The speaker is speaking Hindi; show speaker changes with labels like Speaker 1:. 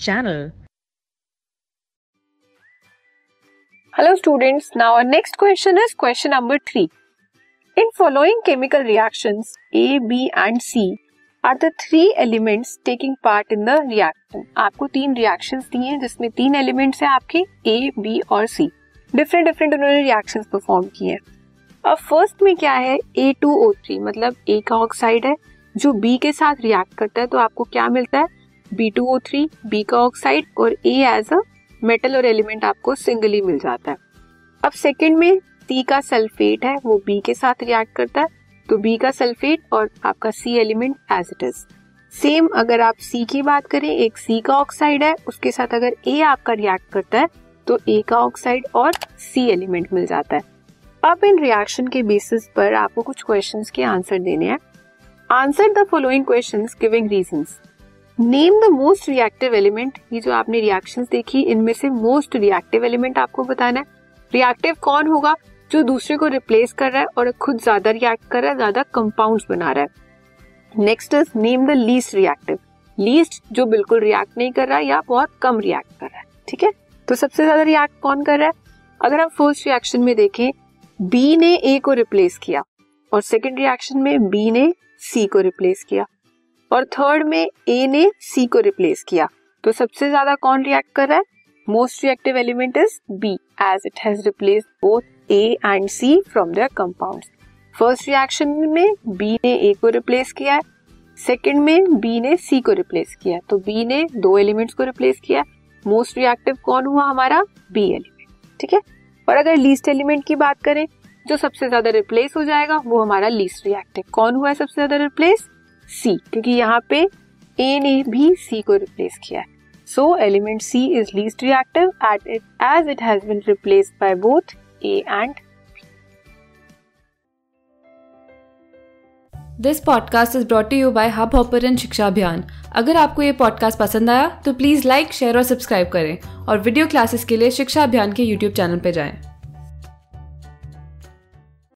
Speaker 1: channel.
Speaker 2: Hello students, now our next question is question number 3. In following chemical reactions A, B and C are the three elements taking part in the reaction. आपको तीन reactions दी हैं जिसमें तीन elements हैं आपके A, B और C. डिफरेंट डिफरेंट उन्होंने रिएक्शंस परफॉर्म किए हैं अब फ़र्स्ट में क्या है A2O3 मतलब A का ऑक्साइड है जो B के साथ रिएक्ट करता है तो आपको क्या मिलता है B2O3 B का ऑक्साइड और A एज अ मेटल और एलिमेंट आपको सिंगली मिल जाता है। अब सेकेंड में C का सल्फेट है, वो B के साथ रिएक्ट करता है। तो B का सल्फेट और आपका C element as it is same अगर आप C की बात करें, एक C का ऑक्साइड है, उसके साथ अगर A आपका रिएक्ट करता है तो A का ऑक्साइड और C एलिमेंट मिल जाता है। अब इन रिएक्शन के बेसिस पर आपको कुछ क्वेश्चंस के आंसर देने हैं। Answer the following questions giving reasons name the most reactive element ये जो आपने रिएक्शंस देखी, इनमें से मोस्ट रिएक्टिव एलिमेंट आपको बताना है। रिएक्टिव कौन होगा? जो दूसरे को रिप्लेस कर रहा है और खुद ज़्यादा रिएक्ट कर रहा है, ज़्यादा कंपाउंड्स बना रहा है। Next is name the least reactive least जो बिल्कुल रिएक्ट नहीं कर रहा है या बहुत कम रिएक्ट कर रहा है, ठीक है? तो सबसे ज़्यादा रिएक्ट कौन कर रहा है? अगर हम फ़र्स्ट रिएक्शन में देखें बी ने ए को रिप्लेस किया और सेकेंड रिएक्शन में बी ने सी को रिप्लेस किया। और थर्ड में ए ने सी को रिप्लेस किया। तो सबसे ज़्यादा कौन रिएक्ट कर रहा है? Most reactive element is B as it has replace both A and C from their compound first reaction में बी ने ए को रिप्लेस किया है। सेकेंड में बी ने सी को रिप्लेस किया तो बी ने दो एलिमेंट्स को रिप्लेस किया मोस्ट रिएक्टिव कौन हुआ हमारा? बी एलिमेंट ठीक है? और अगर लीस्ट एलिमेंट की बात करें, जो सबसे ज़्यादा रिप्लेस हो जाएगा, वो हमारा लीस्ट रिएक्टिव कौन हुआ है सबसे ज़्यादा रिप्लेस सी क्योंकि यहाँ पे ए ने भी सी को रिप्लेस किया है. So element C is least reactive at it as it has been replaced by both A and
Speaker 3: this podcast is brought you by Hub Hopper Shiksha Abhiyan अगर आपको ये पॉडकास्ट पसंद आया तो प्लीज़ लाइक शेयर और सब्सक्राइब करें और वीडियो क्लासेस के लिए शिक्षा अभियान के यूट्यूब चैनल पर जाएँ।